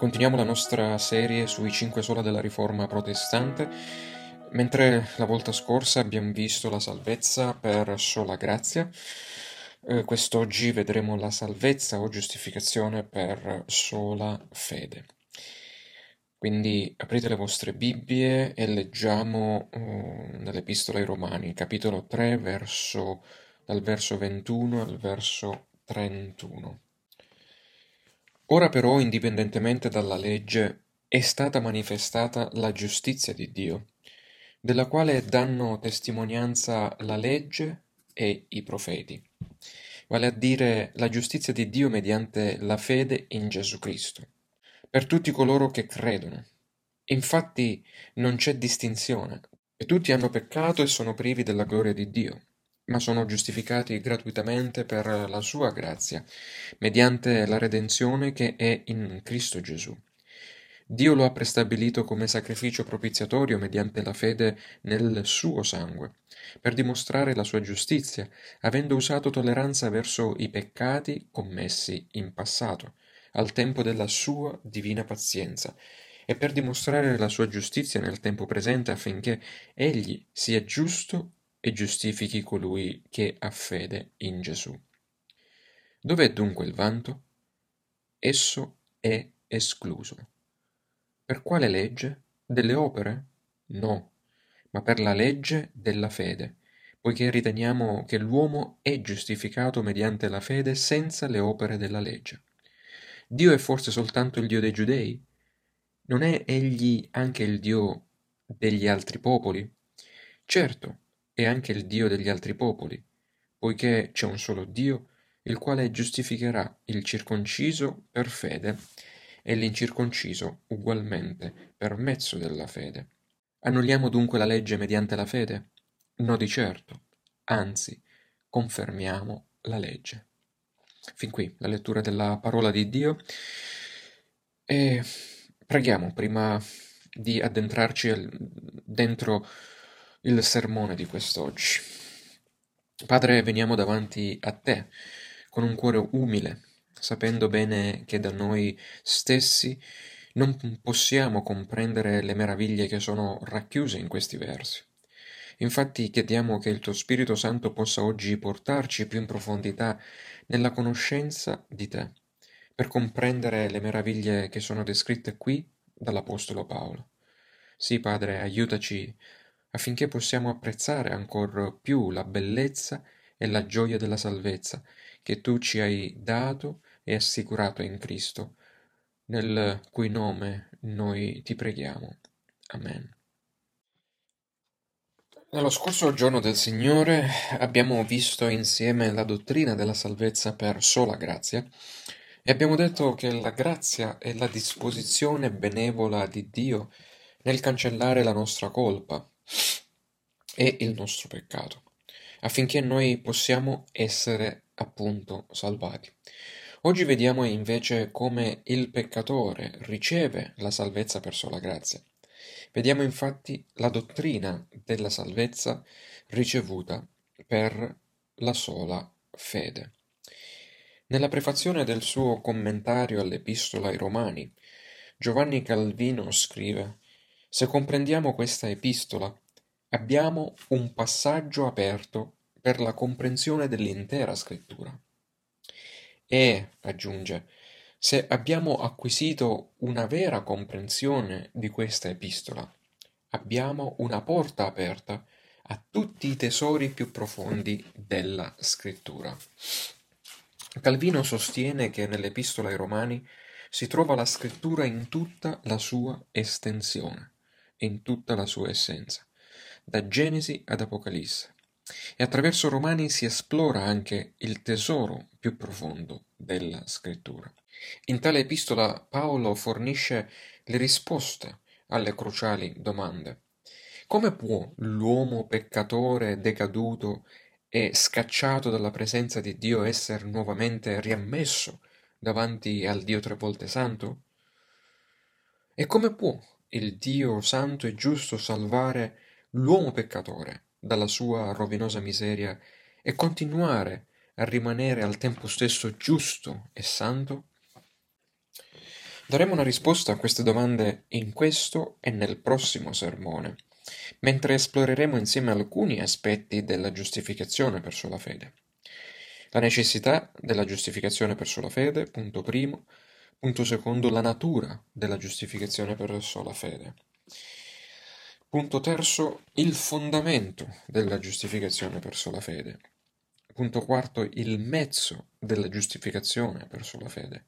Continuiamo la nostra serie sui cinque sola della Riforma protestante. Mentre la volta scorsa abbiamo visto la salvezza per sola grazia, eh, quest'oggi vedremo la salvezza o giustificazione per sola fede. Quindi aprite le vostre Bibbie e leggiamo uh, nell'Epistola ai Romani, capitolo 3, verso, dal verso 21 al verso 31. Ora però, indipendentemente dalla legge, è stata manifestata la giustizia di Dio, della quale danno testimonianza la legge e i profeti, vale a dire la giustizia di Dio mediante la fede in Gesù Cristo, per tutti coloro che credono. Infatti non c'è distinzione, e tutti hanno peccato e sono privi della gloria di Dio ma sono giustificati gratuitamente per la sua grazia, mediante la redenzione che è in Cristo Gesù. Dio lo ha prestabilito come sacrificio propiziatorio mediante la fede nel suo sangue, per dimostrare la sua giustizia, avendo usato tolleranza verso i peccati commessi in passato, al tempo della sua divina pazienza, e per dimostrare la sua giustizia nel tempo presente affinché egli sia giusto e giustifichi colui che ha fede in Gesù. Dov'è dunque il vanto? Esso è escluso. Per quale legge? Delle opere? No, ma per la legge della fede, poiché riteniamo che l'uomo è giustificato mediante la fede senza le opere della legge. Dio è forse soltanto il Dio dei giudei? Non è egli anche il Dio degli altri popoli? Certo, è anche il Dio degli altri popoli, poiché c'è un solo Dio, il quale giustificherà il circonciso per fede e l'incirconciso ugualmente per mezzo della fede. Annulliamo dunque la legge mediante la fede? No di certo, anzi, confermiamo la legge. Fin qui la lettura della parola di Dio e preghiamo prima di addentrarci dentro il sermone di quest'oggi. Padre, veniamo davanti a te con un cuore umile, sapendo bene che da noi stessi non possiamo comprendere le meraviglie che sono racchiuse in questi versi. Infatti chiediamo che il tuo Spirito Santo possa oggi portarci più in profondità nella conoscenza di te, per comprendere le meraviglie che sono descritte qui dall'Apostolo Paolo. Sì, Padre, aiutaci affinché possiamo apprezzare ancor più la bellezza e la gioia della salvezza che tu ci hai dato e assicurato in Cristo, nel cui nome noi ti preghiamo. Amen. Nello scorso giorno del Signore abbiamo visto insieme la dottrina della salvezza per sola grazia e abbiamo detto che la grazia è la disposizione benevola di Dio nel cancellare la nostra colpa, e il nostro peccato, affinché noi possiamo essere appunto salvati. Oggi vediamo invece come il peccatore riceve la salvezza per sola grazia. Vediamo infatti la dottrina della salvezza ricevuta per la sola fede. Nella prefazione del suo commentario all'Epistola ai Romani, Giovanni Calvino scrive Se comprendiamo questa epistola, Abbiamo un passaggio aperto per la comprensione dell'intera scrittura. E, aggiunge, se abbiamo acquisito una vera comprensione di questa epistola, abbiamo una porta aperta a tutti i tesori più profondi della scrittura. Calvino sostiene che nell'epistola ai Romani si trova la scrittura in tutta la sua estensione, in tutta la sua essenza da Genesi ad Apocalisse, e attraverso Romani si esplora anche il tesoro più profondo della scrittura. In tale epistola Paolo fornisce le risposte alle cruciali domande. Come può l'uomo peccatore decaduto e scacciato dalla presenza di Dio essere nuovamente riammesso davanti al Dio tre volte santo? E come può il Dio santo e giusto salvare l'uomo peccatore dalla sua rovinosa miseria e continuare a rimanere al tempo stesso giusto e santo? Daremo una risposta a queste domande in questo e nel prossimo sermone, mentre esploreremo insieme alcuni aspetti della giustificazione per sola fede. La necessità della giustificazione per sola fede, punto primo. Punto secondo, la natura della giustificazione per sola fede. Punto terzo, il fondamento della giustificazione per sola fede. Punto quarto, il mezzo della giustificazione per sola fede.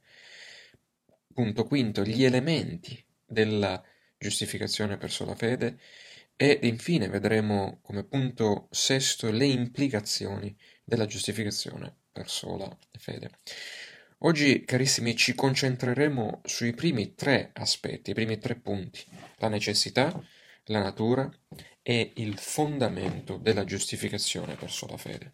Punto quinto, gli elementi della giustificazione per sola fede e infine vedremo come punto sesto le implicazioni della giustificazione per sola fede. Oggi, carissimi, ci concentreremo sui primi tre aspetti, i primi tre punti, la necessità, la natura e il fondamento della giustificazione per sola fede.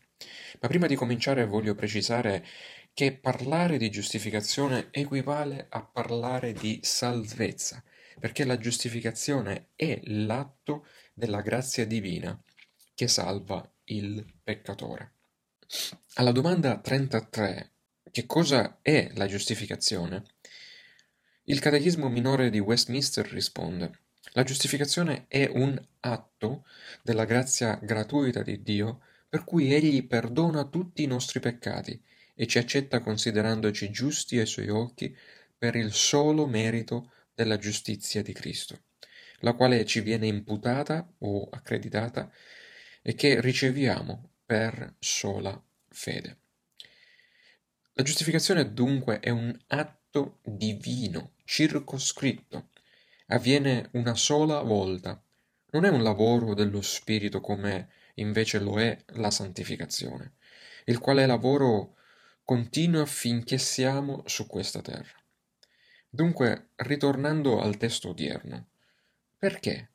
Ma prima di cominciare voglio precisare che parlare di giustificazione equivale a parlare di salvezza, perché la giustificazione è l'atto della grazia divina che salva il peccatore. Alla domanda 33, che cosa è la giustificazione? Il Catechismo minore di Westminster risponde, la giustificazione è un atto della grazia gratuita di Dio per cui Egli perdona tutti i nostri peccati e ci accetta considerandoci giusti ai suoi occhi per il solo merito della giustizia di Cristo, la quale ci viene imputata o accreditata e che riceviamo per sola fede. La giustificazione dunque è un atto divino, circoscritto, avviene una sola volta, non è un lavoro dello Spirito come invece lo è la santificazione, il quale lavoro continua finché siamo su questa terra. Dunque, ritornando al testo odierno, perché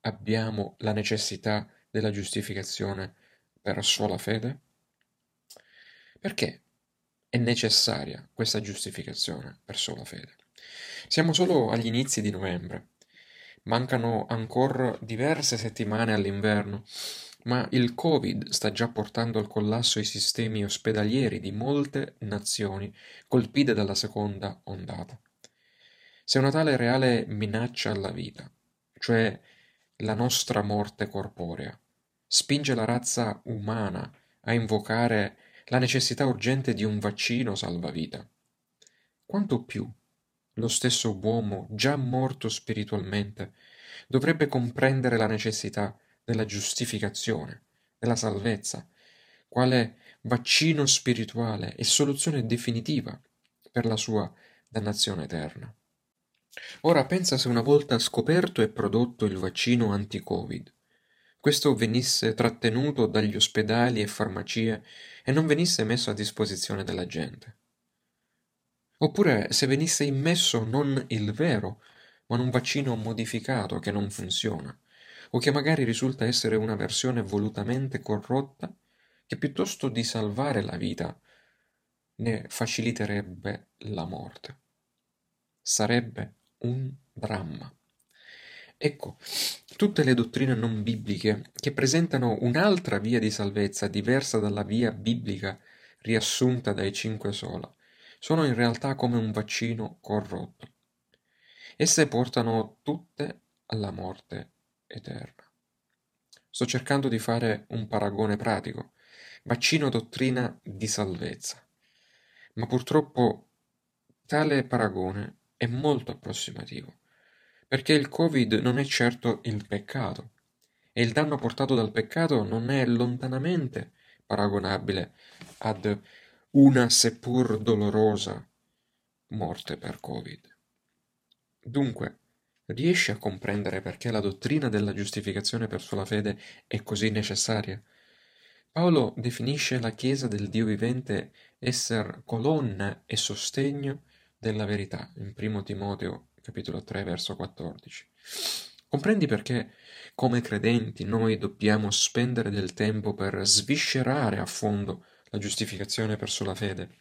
abbiamo la necessità della giustificazione per sola fede? Perché è necessaria questa giustificazione per sola fede? Siamo solo agli inizi di novembre. Mancano ancora diverse settimane all'inverno ma il Covid sta già portando al collasso i sistemi ospedalieri di molte nazioni colpite dalla seconda ondata. Se una tale reale minaccia alla vita, cioè la nostra morte corporea, spinge la razza umana a invocare la necessità urgente di un vaccino salvavita, quanto più lo stesso uomo già morto spiritualmente dovrebbe comprendere la necessità della giustificazione, della salvezza, quale vaccino spirituale e soluzione definitiva per la sua dannazione eterna. Ora pensa se una volta scoperto e prodotto il vaccino anti-Covid, questo venisse trattenuto dagli ospedali e farmacie e non venisse messo a disposizione della gente. Oppure se venisse immesso non il vero, ma un vaccino modificato che non funziona, o che magari risulta essere una versione volutamente corrotta, che piuttosto di salvare la vita ne faciliterebbe la morte. Sarebbe un dramma. Ecco, tutte le dottrine non bibliche che presentano un'altra via di salvezza diversa dalla via biblica riassunta dai cinque sola, sono in realtà come un vaccino corrotto. Esse portano tutte alla morte eterna. Sto cercando di fare un paragone pratico, vaccino dottrina di salvezza, ma purtroppo tale paragone è molto approssimativo, perché il Covid non è certo il peccato, e il danno portato dal peccato non è lontanamente paragonabile ad una seppur dolorosa morte per Covid. Dunque, Riesci a comprendere perché la dottrina della giustificazione per sola fede è così necessaria? Paolo definisce la Chiesa del Dio vivente essere colonna e sostegno della verità in 1 Timoteo capitolo 3 verso 14. Comprendi perché come credenti noi dobbiamo spendere del tempo per sviscerare a fondo la giustificazione per sola fede?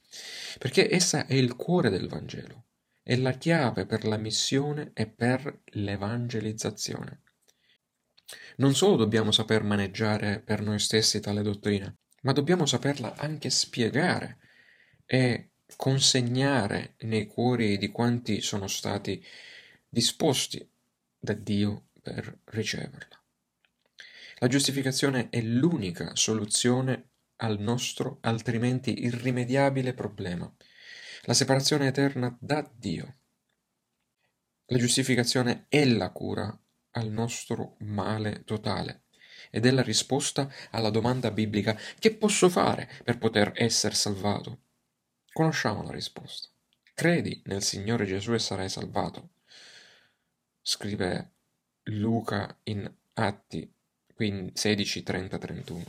Perché essa è il cuore del Vangelo è la chiave per la missione e per l'evangelizzazione. Non solo dobbiamo saper maneggiare per noi stessi tale dottrina, ma dobbiamo saperla anche spiegare e consegnare nei cuori di quanti sono stati disposti da Dio per riceverla. La giustificazione è l'unica soluzione al nostro altrimenti irrimediabile problema, la separazione eterna da Dio. La giustificazione è la cura al nostro male totale ed è la risposta alla domanda biblica che posso fare per poter essere salvato? Conosciamo la risposta. Credi nel Signore Gesù e sarai salvato. Scrive Luca in Atti 16, 30, 31.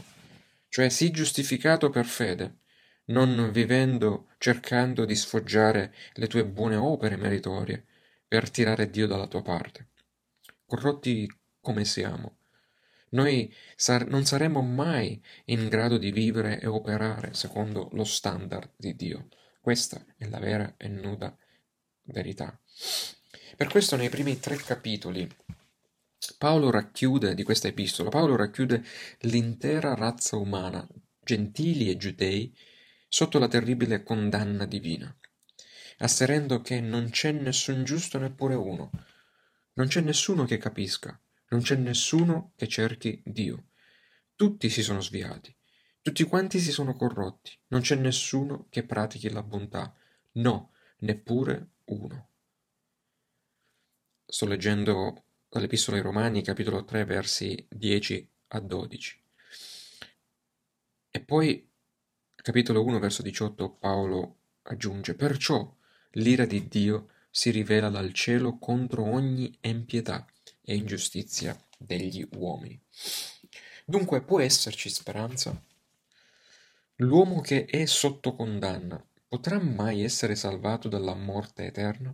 Cioè sii giustificato per fede, non vivendo cercando di sfoggiare le tue buone opere meritorie per tirare Dio dalla tua parte. Corrotti come siamo, noi sar- non saremo mai in grado di vivere e operare secondo lo standard di Dio. Questa è la vera e nuda verità. Per questo nei primi tre capitoli Paolo racchiude di questa epistola, Paolo racchiude l'intera razza umana, gentili e giudei, sotto la terribile condanna divina, asserendo che non c'è nessun giusto neppure uno, non c'è nessuno che capisca, non c'è nessuno che cerchi Dio. Tutti si sono sviati, tutti quanti si sono corrotti, non c'è nessuno che pratichi la bontà, no, neppure uno. Sto leggendo dall'Epistola ai Romani, capitolo 3, versi 10 a 12. E poi, capitolo 1, verso 18, Paolo aggiunge, perciò l'ira di Dio si rivela dal cielo contro ogni empietà e ingiustizia degli uomini. Dunque può esserci speranza? L'uomo che è sotto condanna potrà mai essere salvato dalla morte eterna?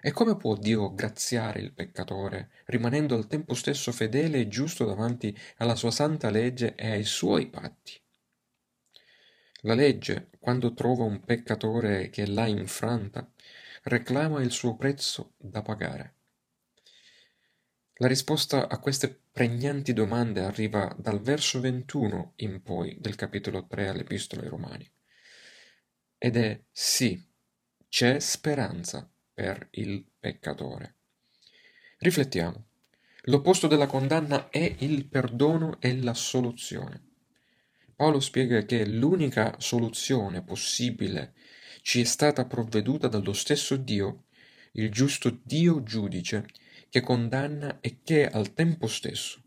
E come può Dio graziare il peccatore, rimanendo al tempo stesso fedele e giusto davanti alla sua santa legge e ai suoi patti? La legge, quando trova un peccatore che l'ha infranta, reclama il suo prezzo da pagare. La risposta a queste pregnanti domande arriva dal verso 21 in poi del capitolo 3 all'Epistola ai Romani. Ed è sì, c'è speranza per il peccatore. Riflettiamo. L'opposto della condanna è il perdono e la soluzione. Paolo spiega che l'unica soluzione possibile ci è stata provveduta dallo stesso Dio, il giusto Dio giudice, che condanna e che al tempo stesso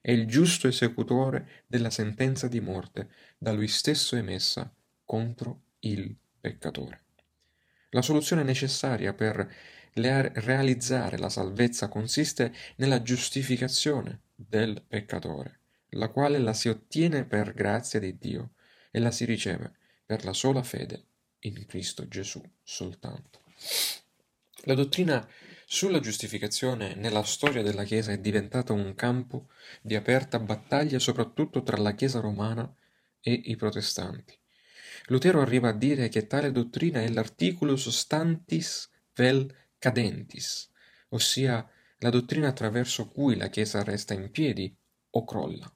è il giusto esecutore della sentenza di morte da lui stesso emessa contro il peccatore. La soluzione necessaria per realizzare la salvezza consiste nella giustificazione del peccatore, la quale la si ottiene per grazia di Dio e la si riceve per la sola fede in Cristo Gesù soltanto. La dottrina sulla giustificazione nella storia della Chiesa è diventata un campo di aperta battaglia soprattutto tra la Chiesa romana e i protestanti. Lutero arriva a dire che tale dottrina è l'articulus stantis vel cadentis, ossia la dottrina attraverso cui la Chiesa resta in piedi o crolla.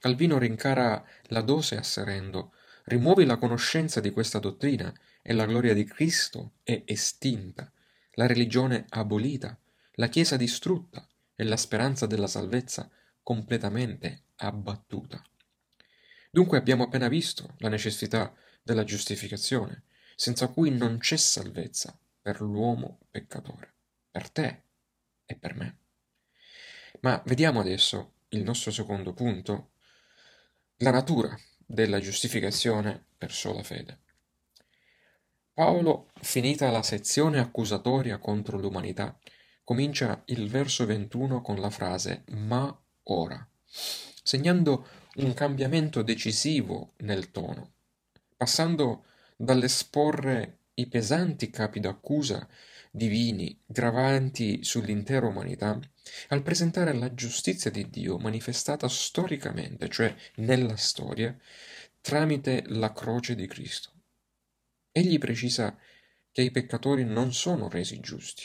Calvino rincara la dose asserendo rimuovi la conoscenza di questa dottrina e la gloria di Cristo è estinta la religione abolita, la Chiesa distrutta e la speranza della salvezza completamente abbattuta. Dunque abbiamo appena visto la necessità della giustificazione, senza cui non c'è salvezza per l'uomo peccatore, per te e per me. Ma vediamo adesso il nostro secondo punto, la natura della giustificazione per sola fede. Paolo, finita la sezione accusatoria contro l'umanità, comincia il verso 21 con la frase ma ora, segnando un cambiamento decisivo nel tono, passando dall'esporre i pesanti capi d'accusa divini gravanti sull'intera umanità, al presentare la giustizia di Dio manifestata storicamente, cioè nella storia, tramite la croce di Cristo. Egli precisa che i peccatori non sono resi giusti,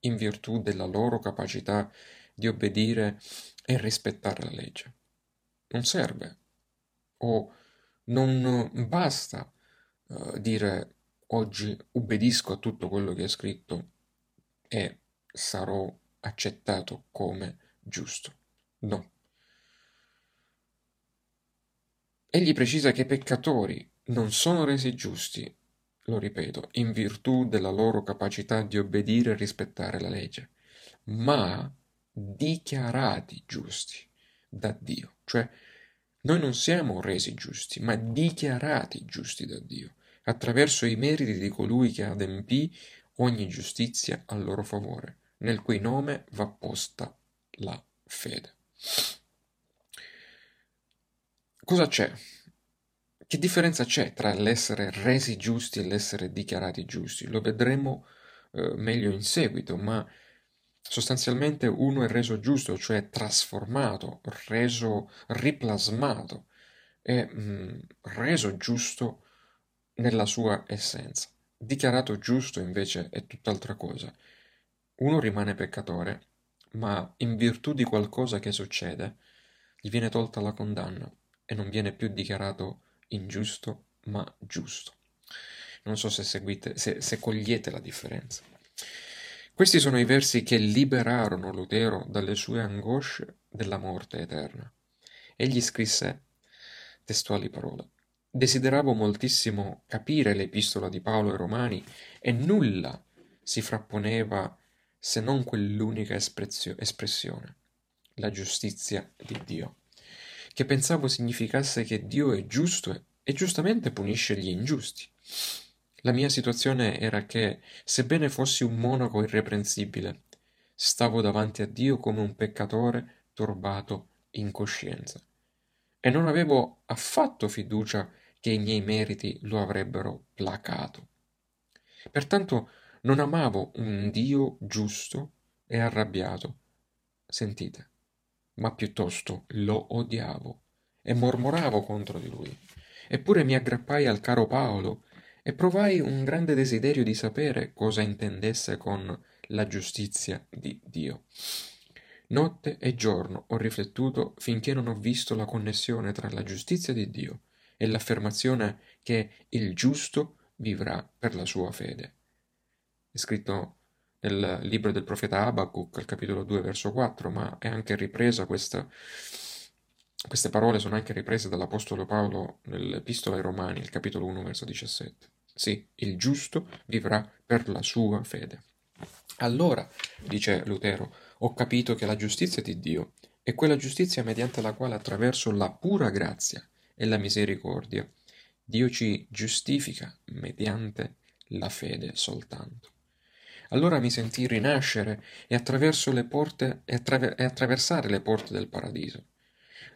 in virtù della loro capacità di obbedire e rispettare la legge. Non serve o non basta uh, dire oggi ubbidisco a tutto quello che è scritto e sarò accettato come giusto. No. Egli precisa che i peccatori non sono resi giusti, lo ripeto, in virtù della loro capacità di obbedire e rispettare la legge, ma dichiarati giusti da Dio. Cioè, noi non siamo resi giusti, ma dichiarati giusti da Dio, attraverso i meriti di colui che adempì ogni giustizia a loro favore, nel cui nome va posta la fede. Cosa c'è? Che differenza c'è tra l'essere resi giusti e l'essere dichiarati giusti? Lo vedremo eh, meglio in seguito, ma sostanzialmente uno è reso giusto, cioè trasformato, reso riplasmato, è mh, mm, reso giusto nella sua essenza. Dichiarato giusto invece è tutt'altra cosa. Uno rimane peccatore, ma in virtù di qualcosa che succede, gli viene tolta la condanna e non viene più dichiarato ingiusto, ma giusto. Non so se seguite, se, se cogliete la differenza. Questi sono i versi che liberarono Lutero dalle sue angosce della morte eterna. Egli scrisse testuali parole. Desideravo moltissimo capire l'epistola di Paolo ai Romani e nulla si frapponeva se non quell'unica espressione, la giustizia di Dio, che pensavo significasse che Dio è giusto e giustamente punisce gli ingiusti. La mia situazione era che, sebbene fossi un monaco irreprensibile, stavo davanti a Dio come un peccatore turbato in coscienza e non avevo affatto fiducia che i miei meriti lo avrebbero placato. Pertanto non amavo un Dio giusto e arrabbiato, sentite, ma piuttosto lo odiavo e mormoravo contro di lui. Eppure mi aggrappai al caro Paolo e provai un grande desiderio di sapere cosa intendesse con la giustizia di Dio. Notte e giorno ho riflettuto finché non ho visto la connessione tra la giustizia di Dio è l'affermazione che il giusto vivrà per la sua fede. È scritto nel libro del profeta Abacuc, al capitolo 2, verso 4, ma è anche ripresa questa, queste parole sono anche riprese dall'Apostolo Paolo nell'Epistola ai Romani, il capitolo 1, verso 17. Sì, il giusto vivrà per la sua fede. Allora, dice Lutero, ho capito che la giustizia di Dio è quella giustizia mediante la quale attraverso la pura grazia e la misericordia. Dio ci giustifica mediante la fede soltanto. Allora mi sentii rinascere e, le porte, e, attraver- e attraversare le porte del paradiso.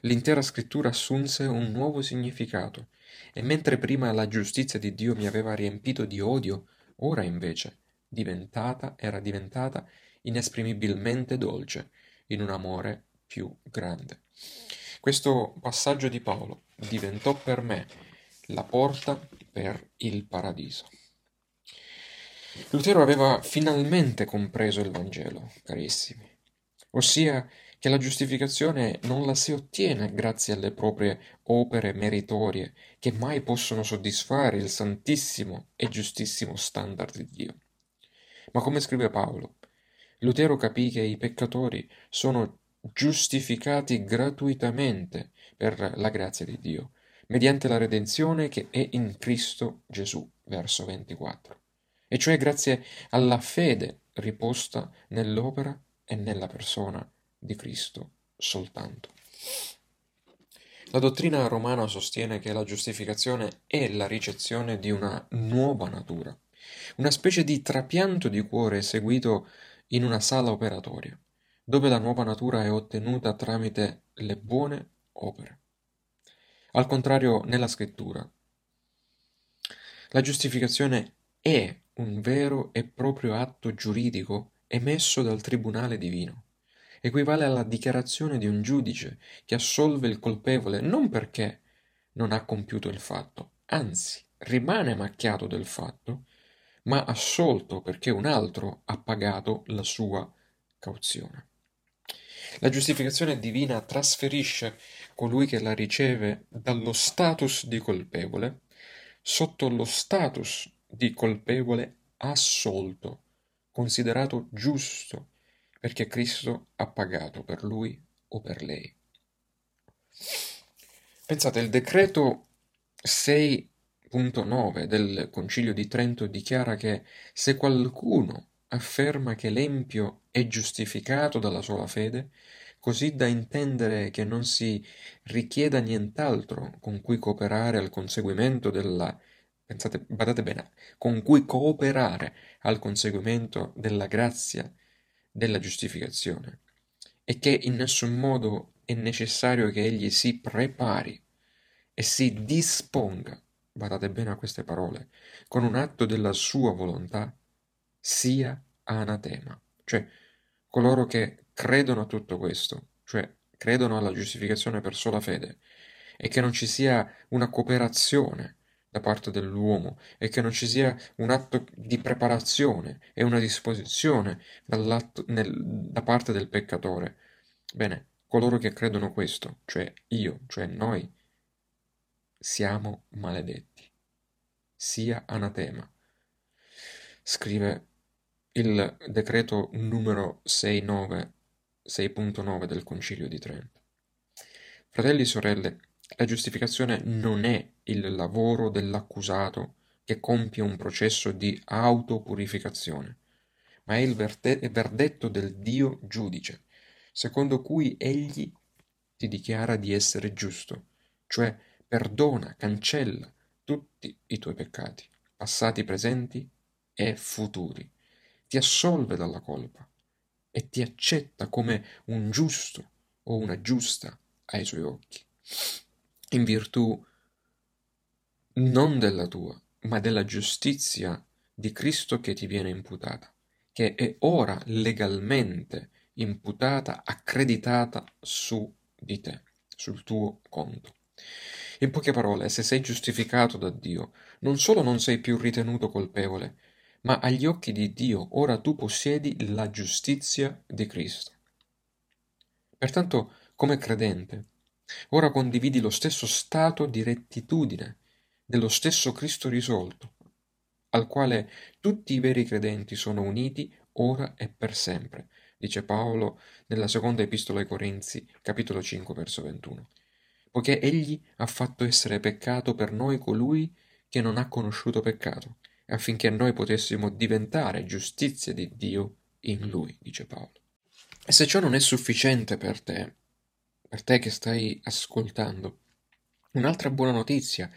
L'intera scrittura assunse un nuovo significato, e mentre prima la giustizia di Dio mi aveva riempito di odio, ora invece diventata, era diventata inesprimibilmente dolce, in un amore più grande. Questo passaggio di Paolo diventò per me la porta per il paradiso. Lutero aveva finalmente compreso il Vangelo, carissimi, ossia che la giustificazione non la si ottiene grazie alle proprie opere meritorie che mai possono soddisfare il santissimo e giustissimo standard di Dio. Ma come scrive Paolo, Lutero capì che i peccatori sono giustificati gratuitamente per la grazia di Dio, mediante la redenzione che è in Cristo Gesù, verso 24, e cioè grazie alla fede riposta nell'opera e nella persona di Cristo soltanto. La dottrina romana sostiene che la giustificazione è la ricezione di una nuova natura, una specie di trapianto di cuore eseguito in una sala operatoria dove la nuova natura è ottenuta tramite le buone opere. Al contrario, nella scrittura, la giustificazione è un vero e proprio atto giuridico emesso dal tribunale divino. Equivale alla dichiarazione di un giudice che assolve il colpevole non perché non ha compiuto il fatto, anzi rimane macchiato del fatto, ma assolto perché un altro ha pagato la sua cauzione. La giustificazione divina trasferisce colui che la riceve dallo status di colpevole sotto lo status di colpevole assolto, considerato giusto, perché Cristo ha pagato per lui o per lei. Pensate, il decreto 6.9 del Concilio di Trento dichiara che se qualcuno afferma che l'empio è giustificato dalla sola fede, così da intendere che non si richieda nient'altro con cui cooperare al conseguimento della pensate, badate bene, con cui cooperare al conseguimento della grazia della giustificazione, e che in nessun modo è necessario che egli si prepari e si disponga, badate bene a queste parole, con un atto della sua volontà, sia anatema, cioè coloro che credono a tutto questo, cioè credono alla giustificazione per sola fede, e che non ci sia una cooperazione da parte dell'uomo e che non ci sia un atto di preparazione e una disposizione nel, da parte del peccatore. Bene, coloro che credono questo, cioè io, cioè noi, siamo maledetti. Sia anatema. Scrive il decreto numero 69, 6.9 del Concilio di Trento. Fratelli e sorelle, la giustificazione non è il lavoro dell'accusato che compie un processo di autopurificazione, ma è il verdetto del Dio giudice, secondo cui egli ti dichiara di essere giusto, cioè perdona, cancella tutti i tuoi peccati, passati, presenti e futuri, ti assolve dalla colpa e ti accetta come un giusto o una giusta ai suoi occhi in virtù non della tua, ma della giustizia di Cristo che ti viene imputata, che è ora legalmente imputata, accreditata su di te, sul tuo conto. In poche parole, se sei giustificato da Dio, non solo non sei più ritenuto colpevole, ma agli occhi di Dio ora tu possiedi la giustizia di Cristo. Pertanto, come credente, Ora condividi lo stesso stato di rettitudine dello stesso Cristo risolto, al quale tutti i veri credenti sono uniti ora e per sempre, dice Paolo nella seconda epistola ai Corinzi, capitolo 5, verso 21. Poiché egli ha fatto essere peccato per noi colui che non ha conosciuto peccato, affinché noi potessimo diventare giustizia di Dio in lui, dice Paolo. E se ciò non è sufficiente per te, per te che stai ascoltando. Un'altra buona notizia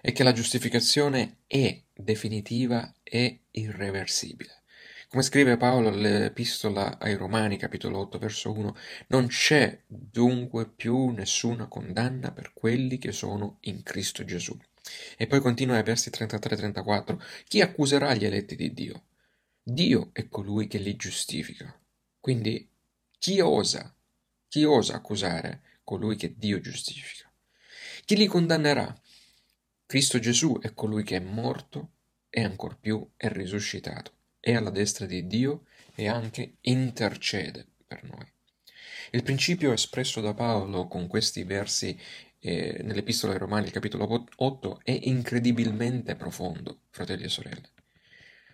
è che la giustificazione è definitiva e irreversibile. Come scrive Paolo nell'epistola ai Romani, capitolo 8, verso 1, non c'è dunque più nessuna condanna per quelli che sono in Cristo Gesù. E poi continua ai versi 33-34, chi accuserà gli eletti di Dio? Dio è colui che li giustifica. Quindi chi osa chi osa accusare colui che Dio giustifica? Chi li condannerà? Cristo Gesù è colui che è morto e ancor più è risuscitato, è alla destra di Dio e anche intercede per noi. Il principio espresso da Paolo con questi versi eh, nell'Epistola ai Romani, capitolo 8, è incredibilmente profondo, fratelli e sorelle.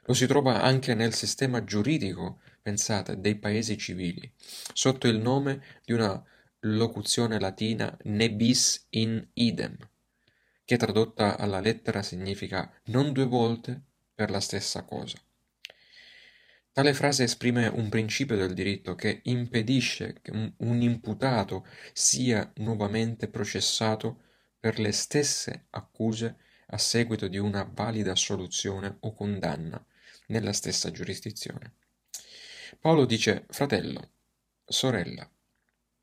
Lo si trova anche nel sistema giuridico, pensate, dei paesi civili, sotto il nome di una locuzione latina ne bis in idem, che tradotta alla lettera significa non due volte per la stessa cosa. Tale frase esprime un principio del diritto che impedisce che un imputato sia nuovamente processato per le stesse accuse a seguito di una valida assoluzione o condanna nella stessa giurisdizione. Paolo dice, fratello, sorella,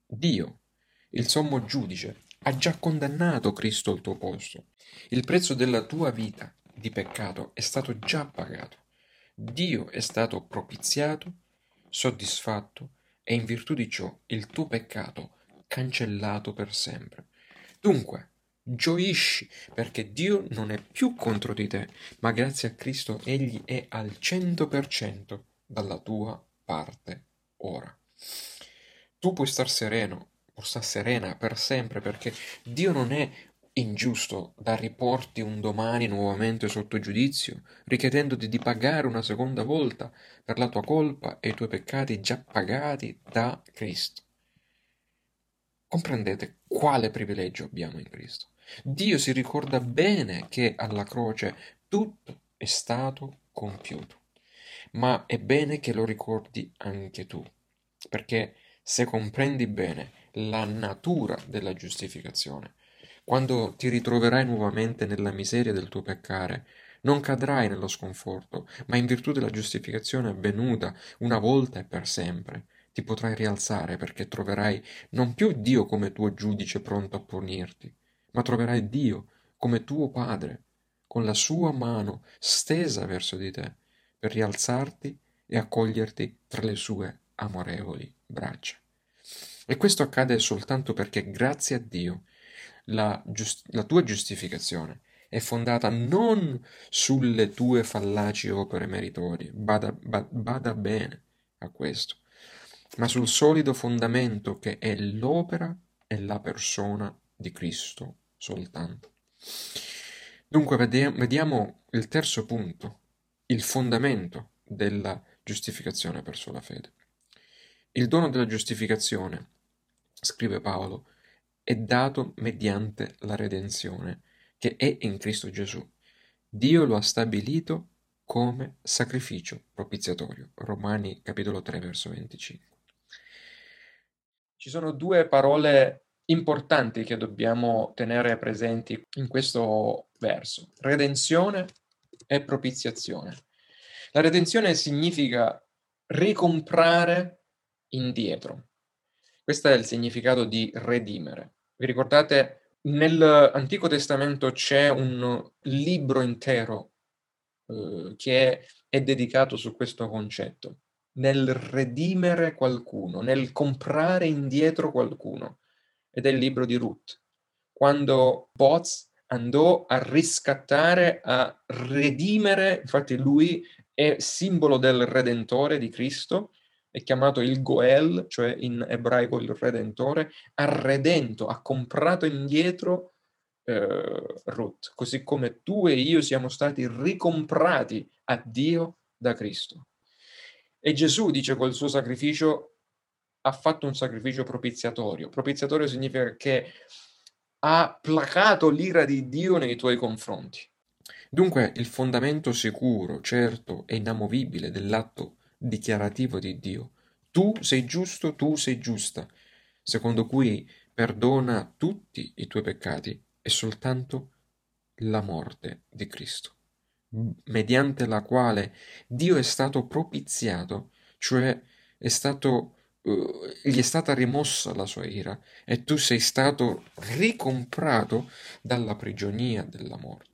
Dio, il sommo giudice, ha già condannato Cristo al tuo posto. Il prezzo della tua vita di peccato è stato già pagato. Dio è stato propiziato, soddisfatto e in virtù di ciò il tuo peccato cancellato per sempre. Dunque, Gioisci perché Dio non è più contro di te, ma grazie a Cristo Egli è al cento per cento dalla tua parte ora. Tu puoi star sereno, puoi star serena per sempre perché Dio non è ingiusto da riporti un domani nuovamente sotto giudizio, richiedendoti di pagare una seconda volta per la tua colpa e i tuoi peccati già pagati da Cristo. Comprendete quale privilegio abbiamo in Cristo. Dio si ricorda bene che alla croce tutto è stato compiuto, ma è bene che lo ricordi anche tu, perché se comprendi bene la natura della giustificazione, quando ti ritroverai nuovamente nella miseria del tuo peccare, non cadrai nello sconforto, ma in virtù della giustificazione avvenuta una volta e per sempre, ti potrai rialzare perché troverai non più Dio come tuo giudice pronto a punirti, ma troverai Dio come tuo Padre, con la sua mano stesa verso di te, per rialzarti e accoglierti tra le sue amorevoli braccia. E questo accade soltanto perché grazie a Dio la, giust- la tua giustificazione è fondata non sulle tue fallaci opere meritorie, bada, bada, bada bene a questo, ma sul solido fondamento che è l'opera e la persona di Cristo soltanto. Dunque vediamo il terzo punto, il fondamento della giustificazione per sola fede. Il dono della giustificazione, scrive Paolo, è dato mediante la redenzione che è in Cristo Gesù. Dio lo ha stabilito come sacrificio propiziatorio. Romani capitolo 3 verso 25. Ci sono due parole importanti che dobbiamo tenere presenti in questo verso, redenzione e propiziazione. La redenzione significa ricomprare indietro. Questo è il significato di redimere. Vi ricordate, nell'Antico Testamento c'è un libro intero eh, che è dedicato su questo concetto, nel redimere qualcuno, nel comprare indietro qualcuno ed è il libro di Ruth. Quando Boz andò a riscattare, a redimere, infatti lui è simbolo del Redentore di Cristo, è chiamato il Goel, cioè in ebraico il Redentore, ha redento, ha comprato indietro eh, Ruth, così come tu e io siamo stati ricomprati a Dio da Cristo. E Gesù dice col suo sacrificio ha fatto un sacrificio propiziatorio. Propiziatorio significa che ha placato l'ira di Dio nei tuoi confronti. Dunque il fondamento sicuro, certo e inamovibile dell'atto dichiarativo di Dio, tu sei giusto, tu sei giusta, secondo cui perdona tutti i tuoi peccati, è soltanto la morte di Cristo, mediante la quale Dio è stato propiziato, cioè è stato gli è stata rimossa la sua ira e tu sei stato ricomprato dalla prigionia della morte.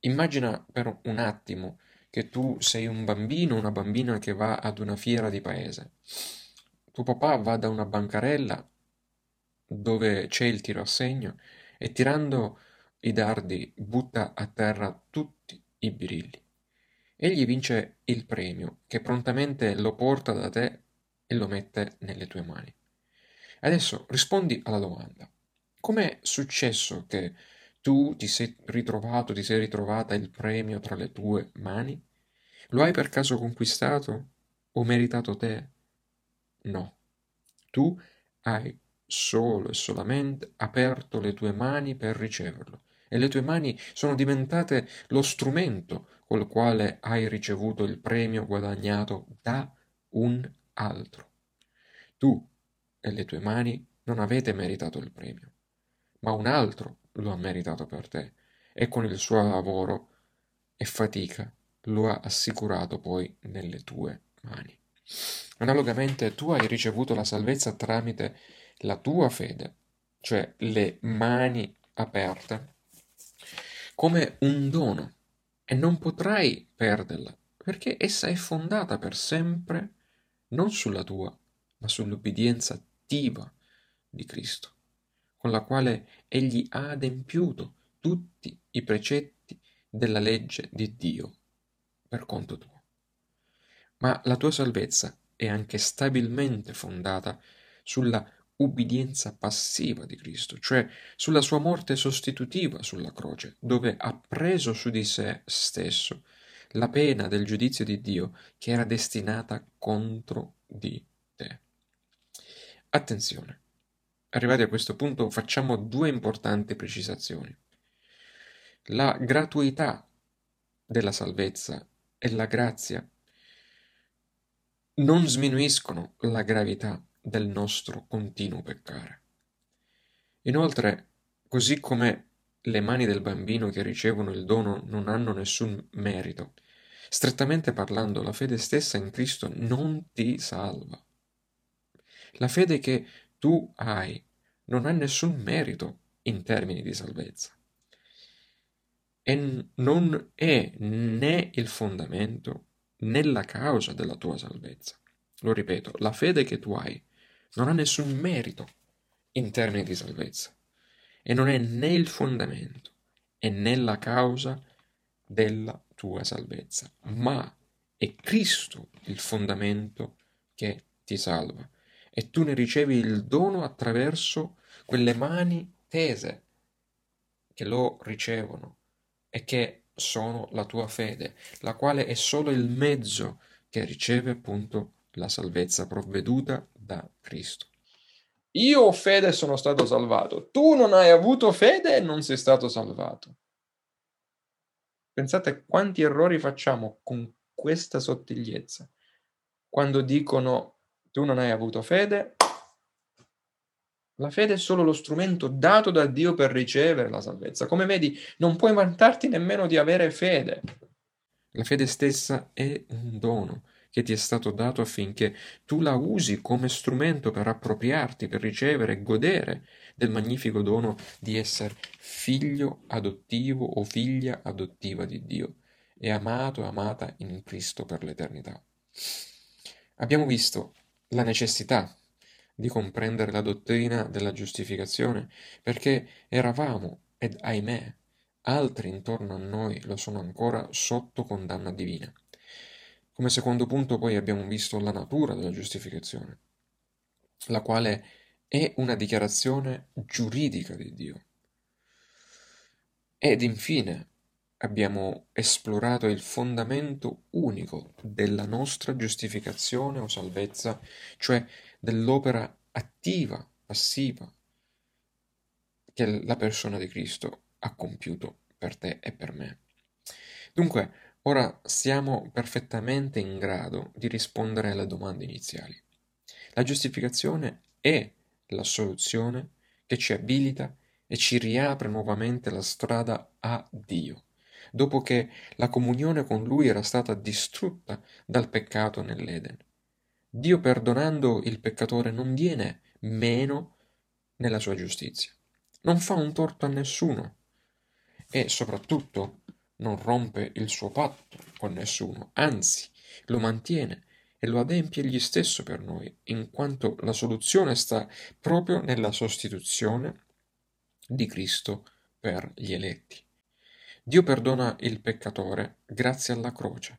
Immagina per un attimo che tu sei un bambino, una bambina che va ad una fiera di paese. Tuo papà va da una bancarella dove c'è il tiro a segno e tirando i dardi butta a terra tutti i birilli. Egli vince il premio che prontamente lo porta da te e lo mette nelle tue mani. Adesso rispondi alla domanda. Com'è successo che tu ti sei ritrovato, ti sei ritrovata il premio tra le tue mani? Lo hai per caso conquistato o meritato te? No. Tu hai solo e solamente aperto le tue mani per riceverlo e le tue mani sono diventate lo strumento col quale hai ricevuto il premio guadagnato da un altro. Tu e le tue mani non avete meritato il premio, ma un altro lo ha meritato per te e con il suo lavoro e fatica lo ha assicurato poi nelle tue mani. Analogamente tu hai ricevuto la salvezza tramite la tua fede, cioè le mani aperte, come un dono e non potrai perderla perché essa è fondata per sempre non sulla tua, ma sull'obbedienza attiva di Cristo, con la quale egli ha adempiuto tutti i precetti della legge di Dio per conto tuo. Ma la tua salvezza è anche stabilmente fondata sulla ubbidienza passiva di Cristo, cioè sulla sua morte sostitutiva sulla croce, dove ha preso su di sé stesso la pena del giudizio di Dio che era destinata contro di te. Attenzione, arrivati a questo punto facciamo due importanti precisazioni. La gratuità della salvezza e la grazia non sminuiscono la gravità del nostro continuo peccare. Inoltre, così come le mani del bambino che ricevono il dono non hanno nessun merito, strettamente parlando, la fede stessa in Cristo non ti salva. La fede che tu hai non ha nessun merito in termini di salvezza e non è né il fondamento né la causa della tua salvezza. Lo ripeto, la fede che tu hai non ha nessun merito in termini di salvezza e non è né il fondamento e né la causa della tua salvezza, ma è Cristo il fondamento che ti salva. E tu ne ricevi il dono attraverso quelle mani tese che lo ricevono e che sono la tua fede, la quale è solo il mezzo che riceve appunto la salvezza provveduta da Cristo. Io ho fede e sono stato salvato. Tu non hai avuto fede e non sei stato salvato. Pensate quanti errori facciamo con questa sottigliezza. Quando dicono tu non hai avuto fede, la fede è solo lo strumento dato da Dio per ricevere la salvezza. Come vedi, non puoi vantarti nemmeno di avere fede. La fede stessa è un dono che ti è stato dato affinché tu la usi come strumento per appropriarti, per ricevere e godere del magnifico dono di essere figlio adottivo o figlia adottiva di Dio e amato e amata in Cristo per l'eternità. Abbiamo visto la necessità di comprendere la dottrina della giustificazione, perché eravamo, ed ahimè, altri intorno a noi lo sono ancora sotto condanna divina. Come secondo punto poi abbiamo visto la natura della giustificazione, la quale è una dichiarazione giuridica di Dio. Ed infine abbiamo esplorato il fondamento unico della nostra giustificazione o salvezza, cioè dell'opera attiva, passiva, che la persona di Cristo ha compiuto per te e per me. Dunque, ora siamo perfettamente in grado di rispondere alle domande iniziali. La giustificazione è la soluzione che ci abilita e ci riapre nuovamente la strada a Dio, dopo che la comunione con Lui era stata distrutta dal peccato nell'Eden. Dio perdonando il peccatore non viene meno nella sua giustizia, non fa un torto a nessuno e soprattutto non rompe il suo patto con nessuno, anzi lo mantiene e lo adempie egli stesso per noi, in quanto la soluzione sta proprio nella sostituzione di Cristo per gli eletti. Dio perdona il peccatore grazie alla croce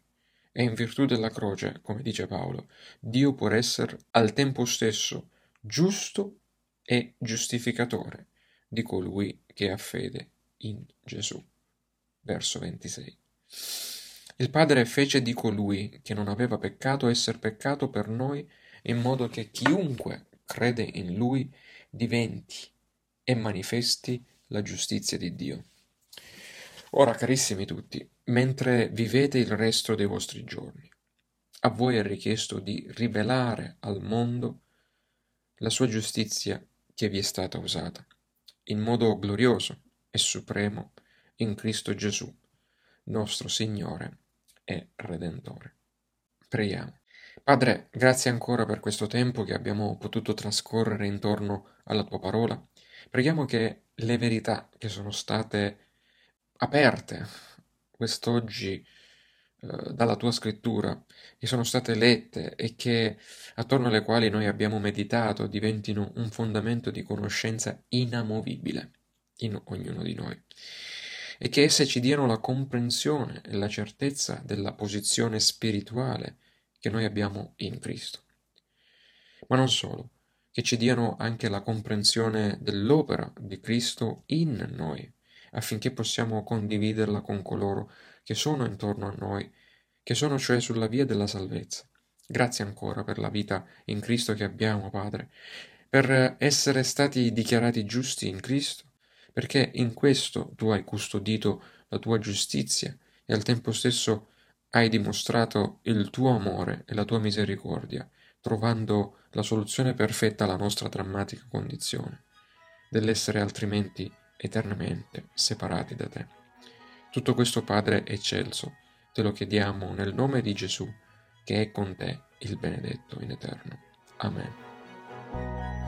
e in virtù della croce, come dice Paolo, Dio può essere al tempo stesso giusto e giustificatore di colui che ha fede in Gesù. Verso 26. Il Padre fece di colui che non aveva peccato esser peccato per noi, in modo che chiunque crede in lui diventi e manifesti la giustizia di Dio. Ora, carissimi tutti, mentre vivete il resto dei vostri giorni, a voi è richiesto di rivelare al mondo la sua giustizia che vi è stata usata, in modo glorioso e supremo in Cristo Gesù, nostro Signore e Redentore. Preghiamo. Padre, grazie ancora per questo tempo che abbiamo potuto trascorrere intorno alla tua parola. Preghiamo che le verità che sono state aperte quest'oggi eh, dalla tua scrittura, che sono state lette e che attorno alle quali noi abbiamo meditato diventino un fondamento di conoscenza inamovibile in ognuno di noi e che esse ci diano la comprensione e la certezza della posizione spirituale che noi abbiamo in Cristo. Ma non solo, che ci diano anche la comprensione dell'opera di Cristo in noi, affinché possiamo condividerla con coloro che sono intorno a noi, che sono cioè sulla via della salvezza. Grazie ancora per la vita in Cristo che abbiamo, Padre, per essere stati dichiarati giusti in Cristo, perché in questo tu hai custodito la tua giustizia e al tempo stesso hai dimostrato il tuo amore e la tua misericordia, trovando la soluzione perfetta alla nostra drammatica condizione, dell'essere altrimenti eternamente separati da te. Tutto questo Padre eccelso, te lo chiediamo nel nome di Gesù, che è con te il benedetto in eterno. Amen.